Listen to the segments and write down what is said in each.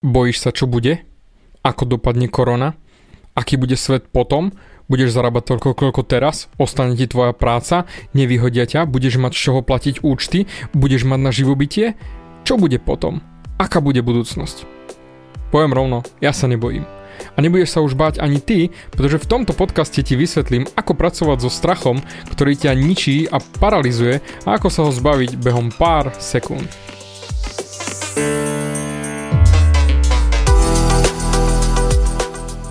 Bojíš sa, čo bude? Ako dopadne korona? Aký bude svet potom? Budeš zarábať toľko, koľko teraz? Ostane ti tvoja práca? Nevyhodia ťa? Budeš mať z čoho platiť účty? Budeš mať na živobytie? Čo bude potom? Aká bude budúcnosť? Poviem rovno, ja sa nebojím. A nebudeš sa už báť ani ty, pretože v tomto podcaste ti vysvetlím, ako pracovať so strachom, ktorý ťa ničí a paralizuje a ako sa ho zbaviť behom pár sekúnd.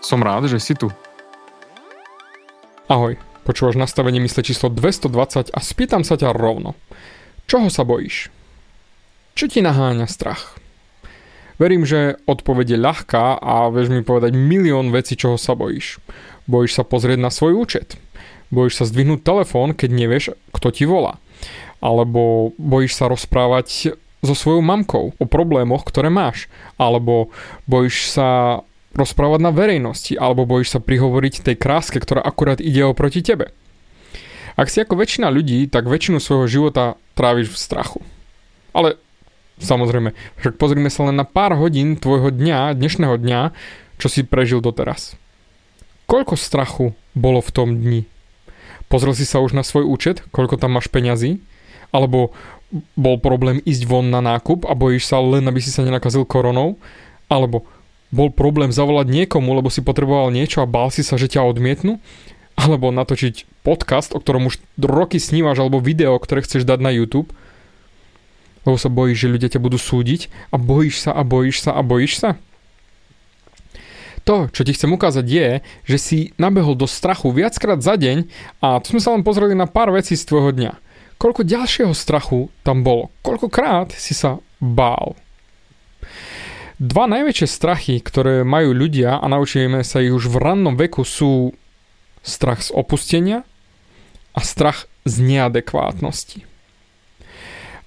Som rád, že si tu. Ahoj, počúvaš nastavenie mysle číslo 220 a spýtam sa ťa rovno. Čoho sa bojíš? Čo ti naháňa strach? Verím, že odpoveď je ľahká a vieš mi povedať milión vecí, čoho sa bojíš. Bojíš sa pozrieť na svoj účet. Bojíš sa zdvihnúť telefón, keď nevieš, kto ti volá. Alebo bojíš sa rozprávať so svojou mamkou o problémoch, ktoré máš. Alebo bojíš sa rozprávať na verejnosti alebo bojíš sa prihovoriť tej kráske, ktorá akurát ide oproti tebe. Ak si ako väčšina ľudí, tak väčšinu svojho života tráviš v strachu. Ale samozrejme, však pozrime sa len na pár hodín tvojho dňa, dnešného dňa, čo si prežil doteraz. Koľko strachu bolo v tom dni? Pozrel si sa už na svoj účet, koľko tam máš peňazí? Alebo bol problém ísť von na nákup a bojíš sa len, aby si sa nenakazil koronou? Alebo bol problém zavolať niekomu, lebo si potreboval niečo a bál si sa, že ťa odmietnú? Alebo natočiť podcast, o ktorom už roky snívaš, alebo video, ktoré chceš dať na YouTube? Lebo sa bojíš, že ľudia ťa budú súdiť a bojíš sa a bojíš sa a bojíš sa? To, čo ti chcem ukázať je, že si nabehol do strachu viackrát za deň a tu sme sa len pozreli na pár vecí z tvojho dňa. Koľko ďalšieho strachu tam bolo? Koľkokrát si sa bál? Dva najväčšie strachy, ktoré majú ľudia a naučíme sa ich už v rannom veku sú strach z opustenia a strach z neadekvátnosti.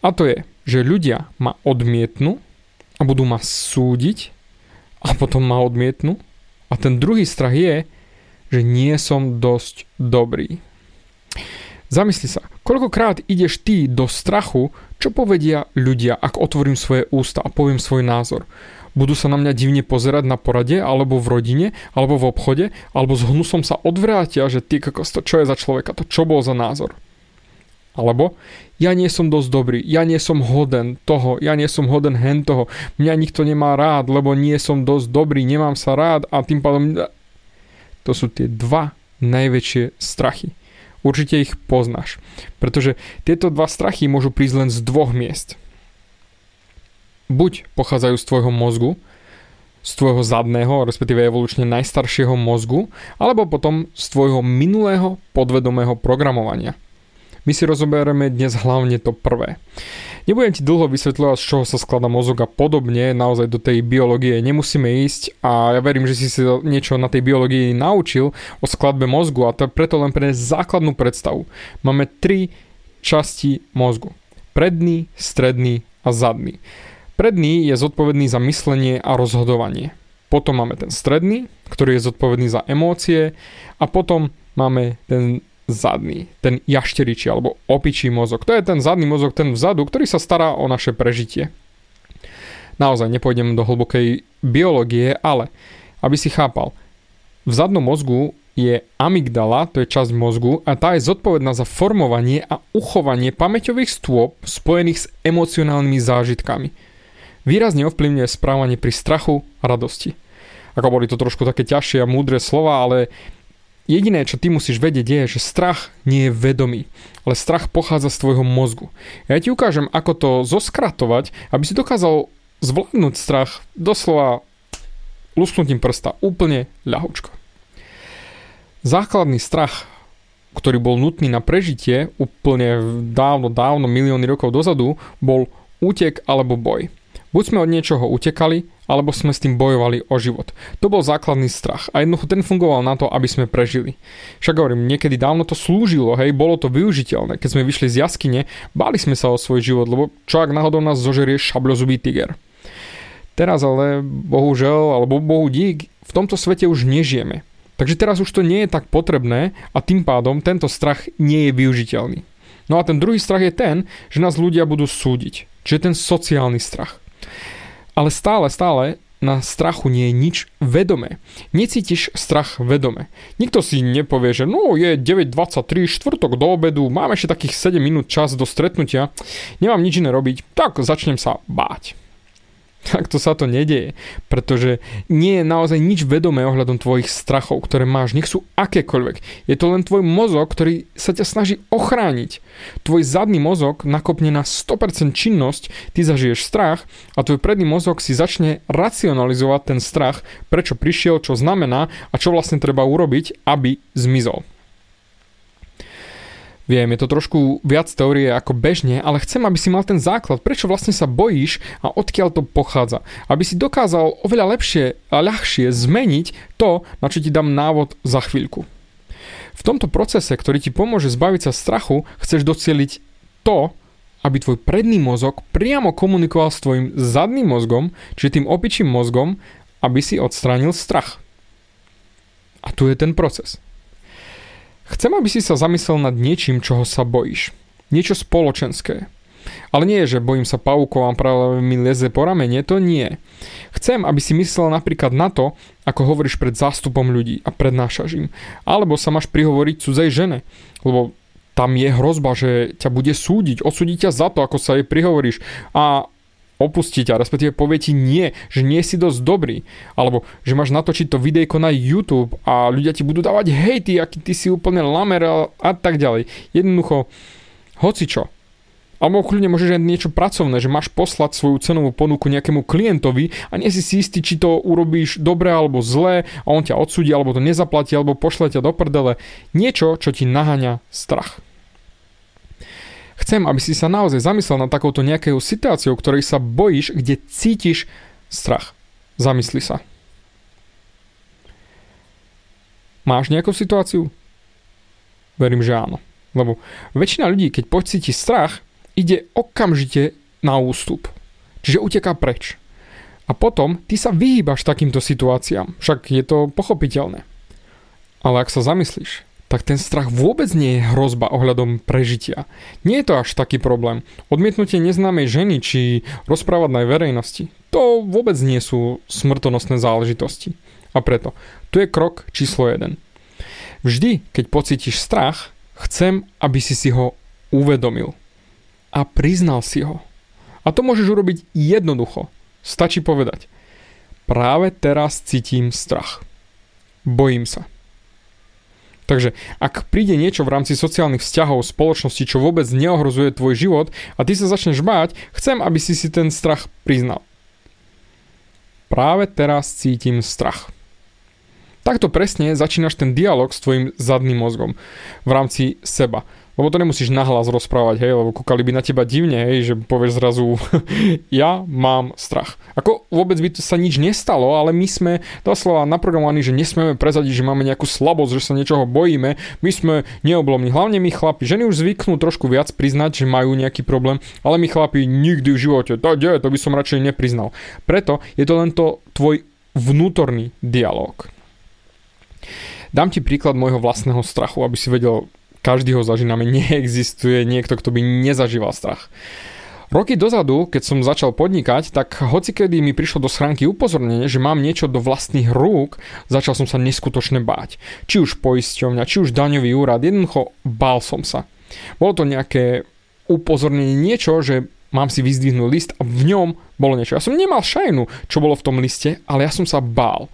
A to je, že ľudia ma odmietnú a budú ma súdiť a potom ma odmietnú. A ten druhý strach je, že nie som dosť dobrý. Zamysli sa, koľkokrát ideš ty do strachu, čo povedia ľudia, ak otvorím svoje ústa a poviem svoj názor budú sa na mňa divne pozerať na porade, alebo v rodine, alebo v obchode, alebo s hnusom sa odvrátia, že ty kokos, to čo je za človeka, to čo bol za názor. Alebo ja nie som dosť dobrý, ja nie som hoden toho, ja nie som hoden hen toho, mňa nikto nemá rád, lebo nie som dosť dobrý, nemám sa rád a tým pádom... To sú tie dva najväčšie strachy. Určite ich poznáš, pretože tieto dva strachy môžu prísť len z dvoch miest buď pochádzajú z tvojho mozgu, z tvojho zadného, respektíve evolučne najstaršieho mozgu, alebo potom z tvojho minulého podvedomého programovania. My si rozoberieme dnes hlavne to prvé. Nebudem ti dlho vysvetľovať, z čoho sa skladá mozog a podobne, naozaj do tej biológie nemusíme ísť a ja verím, že si si niečo na tej biológii naučil o skladbe mozgu a to preto len pre základnú predstavu. Máme tri časti mozgu. Predný, stredný a zadný. Predný je zodpovedný za myslenie a rozhodovanie. Potom máme ten stredný, ktorý je zodpovedný za emócie a potom máme ten zadný, ten jašteričí alebo opičí mozog. To je ten zadný mozog, ten vzadu, ktorý sa stará o naše prežitie. Naozaj nepôjdem do hlbokej biológie, ale aby si chápal, v zadnom mozgu je amygdala, to je časť mozgu a tá je zodpovedná za formovanie a uchovanie pamäťových stôp spojených s emocionálnymi zážitkami výrazne ovplyvňuje správanie pri strachu a radosti. ako boli to trošku také ťažšie a múdre slova, ale Jediné, čo ty musíš vedieť, je, že strach nie je vedomý, ale strach pochádza z tvojho mozgu. Ja ti ukážem, ako to zoskratovať, aby si dokázal zvládnuť strach doslova lusknutím prsta, úplne ľahučko. Základný strach, ktorý bol nutný na prežitie úplne dávno, dávno, milióny rokov dozadu, bol útek alebo boj. Buď sme od niečoho utekali, alebo sme s tým bojovali o život. To bol základný strach a jednoducho ten fungoval na to, aby sme prežili. Však hovorím, niekedy dávno to slúžilo, hej, bolo to využiteľné. Keď sme vyšli z jaskyne, báli sme sa o svoj život, lebo čo ak náhodou nás zožerie šabľozubý tiger. Teraz ale, bohužel, alebo bohu dík, v tomto svete už nežijeme. Takže teraz už to nie je tak potrebné a tým pádom tento strach nie je využiteľný. No a ten druhý strach je ten, že nás ľudia budú súdiť. Čiže ten sociálny strach. Ale stále, stále na strachu nie je nič vedomé. Necítiš strach vedome. Nikto si nepovie, že no je 9.23, štvrtok do obedu, mám ešte takých 7 minút čas do stretnutia, nemám nič iné robiť, tak začnem sa báť. Takto sa to nedieje, pretože nie je naozaj nič vedomé ohľadom tvojich strachov, ktoré máš, nech sú akékoľvek. Je to len tvoj mozog, ktorý sa ťa snaží ochrániť. Tvoj zadný mozog nakopne na 100% činnosť, ty zažiješ strach a tvoj predný mozog si začne racionalizovať ten strach, prečo prišiel, čo znamená a čo vlastne treba urobiť, aby zmizol. Viem, je to trošku viac teórie ako bežne, ale chcem, aby si mal ten základ, prečo vlastne sa bojíš a odkiaľ to pochádza. Aby si dokázal oveľa lepšie a ľahšie zmeniť to, na čo ti dám návod za chvíľku. V tomto procese, ktorý ti pomôže zbaviť sa strachu, chceš docieliť to, aby tvoj predný mozog priamo komunikoval s tvojim zadným mozgom, čiže tým opičím mozgom, aby si odstránil strach. A tu je ten proces. Chcem, aby si sa zamyslel nad niečím, čoho sa bojíš. Niečo spoločenské. Ale nie, že bojím sa paukov a práve mi leze po ramene, to nie. Chcem, aby si myslel napríklad na to, ako hovoríš pred zástupom ľudí a prednášaš im. Alebo sa máš prihovoriť cudzej žene. Lebo tam je hrozba, že ťa bude súdiť, odsúdi ťa za to, ako sa jej prihovoríš. A opustí ťa, respektíve povie ti nie, že nie si dosť dobrý, alebo že máš natočiť to videjko na YouTube a ľudia ti budú dávať hejty, aký ty si úplne lamer a, a tak ďalej. Jednoducho, hoci čo. Alebo kľudne môžeš aj niečo pracovné, že máš poslať svoju cenovú ponuku nejakému klientovi a nie si si istý, či to urobíš dobre alebo zle a on ťa odsúdi, alebo to nezaplatí, alebo pošle ťa do prdele. Niečo, čo ti naháňa strach. Chcem, aby si sa naozaj zamyslel na takouto nejakou situáciou, ktorej sa bojíš, kde cítiš strach. Zamysli sa. Máš nejakú situáciu? Verím, že áno. Lebo väčšina ľudí, keď pocíti strach, ide okamžite na ústup. Čiže uteká preč. A potom ty sa vyhýbaš takýmto situáciám. Však je to pochopiteľné. Ale ak sa zamyslíš, tak ten strach vôbec nie je hrozba ohľadom prežitia. Nie je to až taký problém. Odmietnutie neznámej ženy či rozprávať na verejnosti, to vôbec nie sú smrtonosné záležitosti. A preto, tu je krok číslo 1. Vždy, keď pocítiš strach, chcem, aby si si ho uvedomil. A priznal si ho. A to môžeš urobiť jednoducho. Stačí povedať. Práve teraz cítim strach. Bojím sa. Takže ak príde niečo v rámci sociálnych vzťahov spoločnosti, čo vôbec neohrozuje tvoj život a ty sa začneš báť, chcem, aby si si ten strach priznal. Práve teraz cítim strach. Takto presne začínaš ten dialog s tvojim zadným mozgom v rámci seba. Lebo to nemusíš nahlas rozprávať, hej, lebo kúkali by na teba divne, hej, že povieš zrazu, ja mám strach. Ako vôbec by to sa nič nestalo, ale my sme doslova naprogramovaní, že nesmieme prezadiť, že máme nejakú slabosť, že sa niečoho bojíme. My sme neoblomní, hlavne my chlapi. Ženy už zvyknú trošku viac priznať, že majú nejaký problém, ale my chlapi nikdy v živote, to, to by som radšej nepriznal. Preto je to len to tvoj vnútorný dialog. Dám ti príklad môjho vlastného strachu, aby si vedel, každý ho zažívame, neexistuje niekto, kto by nezažíval strach. Roky dozadu, keď som začal podnikať, tak hocikedy mi prišlo do schránky upozornenie, že mám niečo do vlastných rúk, začal som sa neskutočne báť. Či už poisťovňa, či už daňový úrad, jednoducho bál som sa. Bolo to nejaké upozornenie, niečo, že mám si vyzdvihnúť list a v ňom bolo niečo. Ja som nemal šajnu, čo bolo v tom liste, ale ja som sa bál.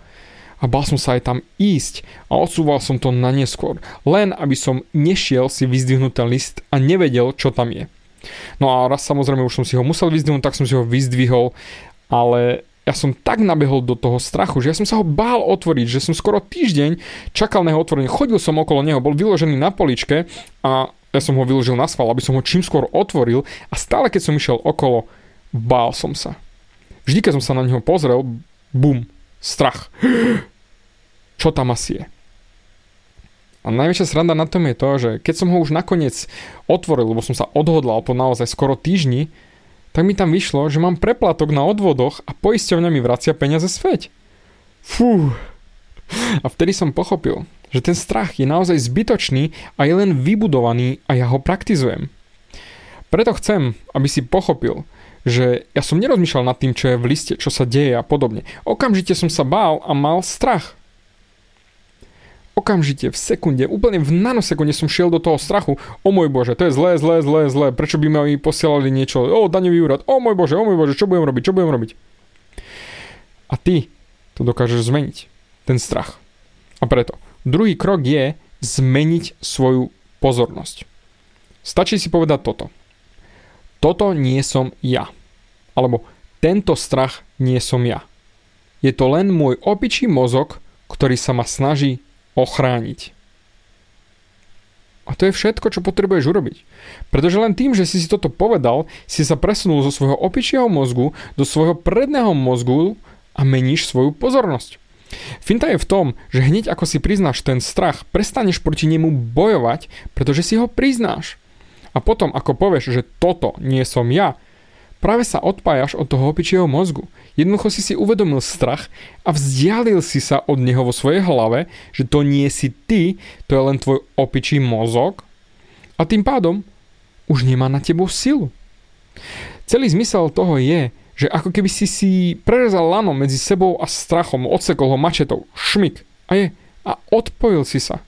A bál som sa aj tam ísť a odsúval som to na neskôr, len aby som nešiel si vyzdvihnúť ten list a nevedel, čo tam je. No a raz samozrejme už som si ho musel vyzdvihnúť, tak som si ho vyzdvihol, ale ja som tak nabehol do toho strachu, že ja som sa ho bál otvoriť, že som skoro týždeň čakal na jeho otvorenie. Chodil som okolo neho, bol vyložený na poličke a ja som ho vyložil na sval, aby som ho čím skôr otvoril a stále keď som išiel okolo, bál som sa. Vždy, keď som sa na neho pozrel, bum, strach. Čo tam asi je? A najväčšia sranda na tom je to, že keď som ho už nakoniec otvoril, lebo som sa odhodlal po naozaj skoro týždni, tak mi tam vyšlo, že mám preplatok na odvodoch a poisťovňa mi vracia peniaze späť. Fú. A vtedy som pochopil, že ten strach je naozaj zbytočný a je len vybudovaný a ja ho praktizujem. Preto chcem, aby si pochopil, že ja som nerozmýšľal nad tým, čo je v liste, čo sa deje a podobne. Okamžite som sa bál a mal strach. Okamžite, v sekunde, úplne v nanosekunde som šiel do toho strachu. O môj bože, to je zlé, zlé, zlé, zlé. Prečo by mi posielali niečo? O, daňový úrad. O môj bože, o môj bože, čo budem robiť, čo budem robiť? A ty to dokážeš zmeniť. Ten strach. A preto, druhý krok je zmeniť svoju pozornosť. Stačí si povedať toto toto nie som ja. Alebo tento strach nie som ja. Je to len môj opičí mozog, ktorý sa ma snaží ochrániť. A to je všetko, čo potrebuješ urobiť. Pretože len tým, že si si toto povedal, si sa presunul zo svojho opičieho mozgu do svojho predného mozgu a meníš svoju pozornosť. Finta je v tom, že hneď ako si priznáš ten strach, prestaneš proti nemu bojovať, pretože si ho priznáš. A potom, ako povieš, že toto nie som ja, práve sa odpájaš od toho opičieho mozgu. Jednoducho si si uvedomil strach a vzdialil si sa od neho vo svojej hlave, že to nie si ty, to je len tvoj opičí mozog a tým pádom už nemá na tebou silu. Celý zmysel toho je, že ako keby si si prerezal lano medzi sebou a strachom, odsekol ho mačetou, šmik a je a odpojil si sa.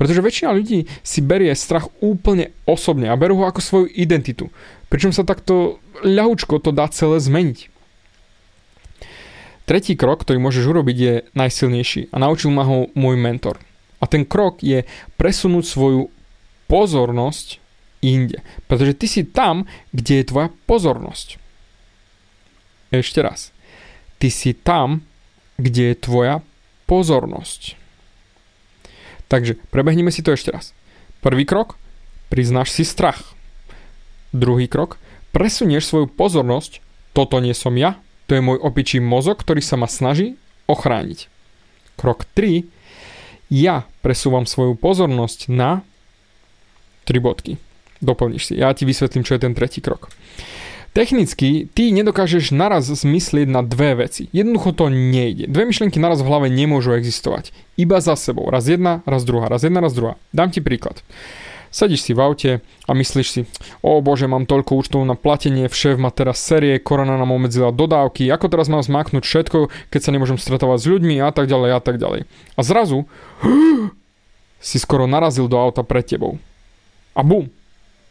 Pretože väčšina ľudí si berie strach úplne osobne a berú ho ako svoju identitu. Pričom sa takto ľahučko to dá celé zmeniť. Tretí krok, ktorý môžeš urobiť, je najsilnejší a naučil ma ho môj mentor. A ten krok je presunúť svoju pozornosť inde. Pretože ty si tam, kde je tvoja pozornosť. Ešte raz. Ty si tam, kde je tvoja pozornosť. Takže prebehneme si to ešte raz. Prvý krok, priznáš si strach. Druhý krok, presunieš svoju pozornosť, toto nie som ja, to je môj opičí mozog, ktorý sa ma snaží ochrániť. Krok 3, ja presúvam svoju pozornosť na tri bodky. Doplníš si. Ja ti vysvetlím, čo je ten tretí krok. Technicky ty nedokážeš naraz zmyslieť na dve veci. Jednoducho to nejde. Dve myšlienky naraz v hlave nemôžu existovať. Iba za sebou. Raz jedna, raz druhá, raz jedna, raz druhá. Dám ti príklad. Sedíš si v aute a myslíš si, o bože, mám toľko účtov na platenie, všev má teraz série, korona nám obmedzila dodávky, ako teraz mám zmaknúť všetko, keď sa nemôžem stretávať s ľuďmi a tak ďalej a tak ďalej. A zrazu si skoro narazil do auta pred tebou. A bum,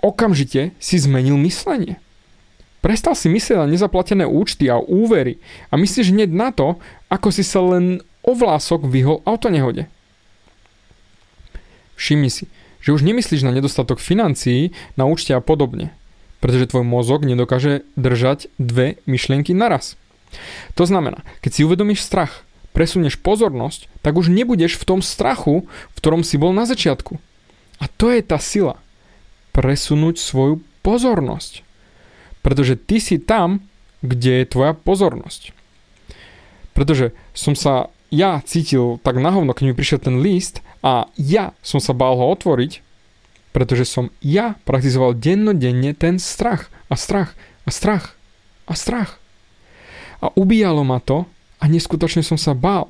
okamžite si zmenil myslenie. Prestal si myslieť na nezaplatené účty a úvery a myslíš hneď na to, ako si sa len o vlások vyhol autonehode. Všimni si, že už nemyslíš na nedostatok financií, na účte a podobne, pretože tvoj mozog nedokáže držať dve myšlienky naraz. To znamená, keď si uvedomíš strach, presunieš pozornosť, tak už nebudeš v tom strachu, v ktorom si bol na začiatku. A to je tá sila. Presunúť svoju pozornosť. Pretože ty si tam, kde je tvoja pozornosť. Pretože som sa ja cítil tak nahovno, keď mi prišiel ten list a ja som sa bál ho otvoriť, pretože som ja praktizoval dennodenne ten strach a strach a strach a strach. A ubíjalo ma to a neskutočne som sa bál.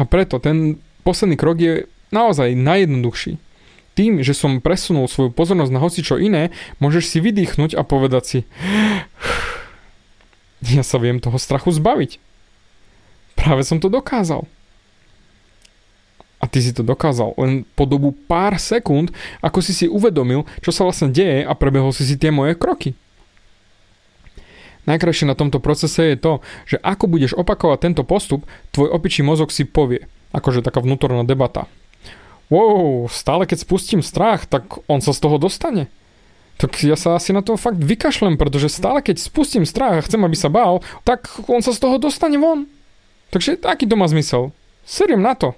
A preto ten posledný krok je naozaj najjednoduchší tým, že som presunul svoju pozornosť na hoci čo iné, môžeš si vydýchnuť a povedať si ja sa viem toho strachu zbaviť. Práve som to dokázal. A ty si to dokázal len po dobu pár sekúnd, ako si si uvedomil, čo sa vlastne deje a prebehol si si tie moje kroky. Najkrajšie na tomto procese je to, že ako budeš opakovať tento postup, tvoj opičí mozog si povie, akože taká vnútorná debata. Wow, stále keď spustím strach, tak on sa z toho dostane. Tak ja sa asi na to fakt vykašlem, pretože stále keď spustím strach a chcem, aby sa bál, tak on sa z toho dostane von. Takže aký to má zmysel? Seriem na to.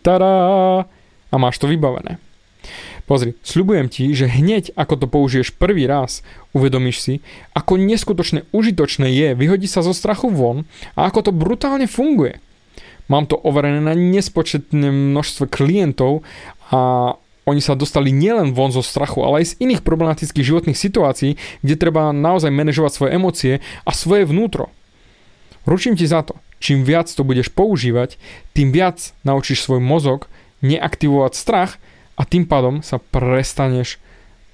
Tada! A máš to vybavené. Pozri, sľubujem ti, že hneď ako to použiješ prvý raz, uvedomíš si, ako neskutočne užitočné je vyhodiť sa zo strachu von a ako to brutálne funguje. Mám to overené na nespočetné množstve klientov a oni sa dostali nielen von zo strachu, ale aj z iných problematických životných situácií, kde treba naozaj manažovať svoje emócie a svoje vnútro. Ručím ti za to, čím viac to budeš používať, tým viac naučíš svoj mozog neaktivovať strach a tým pádom sa prestaneš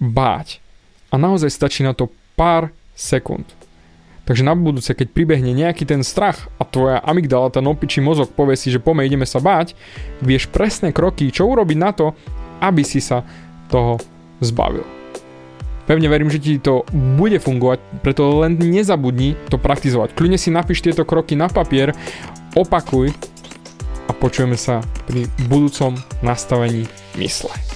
báť. A naozaj stačí na to pár sekúnd. Takže na budúce, keď pribehne nejaký ten strach a tvoja amygdala, ten opičí mozog povie si, že pome ideme sa báť, vieš presné kroky, čo urobiť na to, aby si sa toho zbavil. Pevne verím, že ti to bude fungovať, preto len nezabudni to praktizovať. Kľudne si napíš tieto kroky na papier, opakuj a počujeme sa pri budúcom nastavení mysle.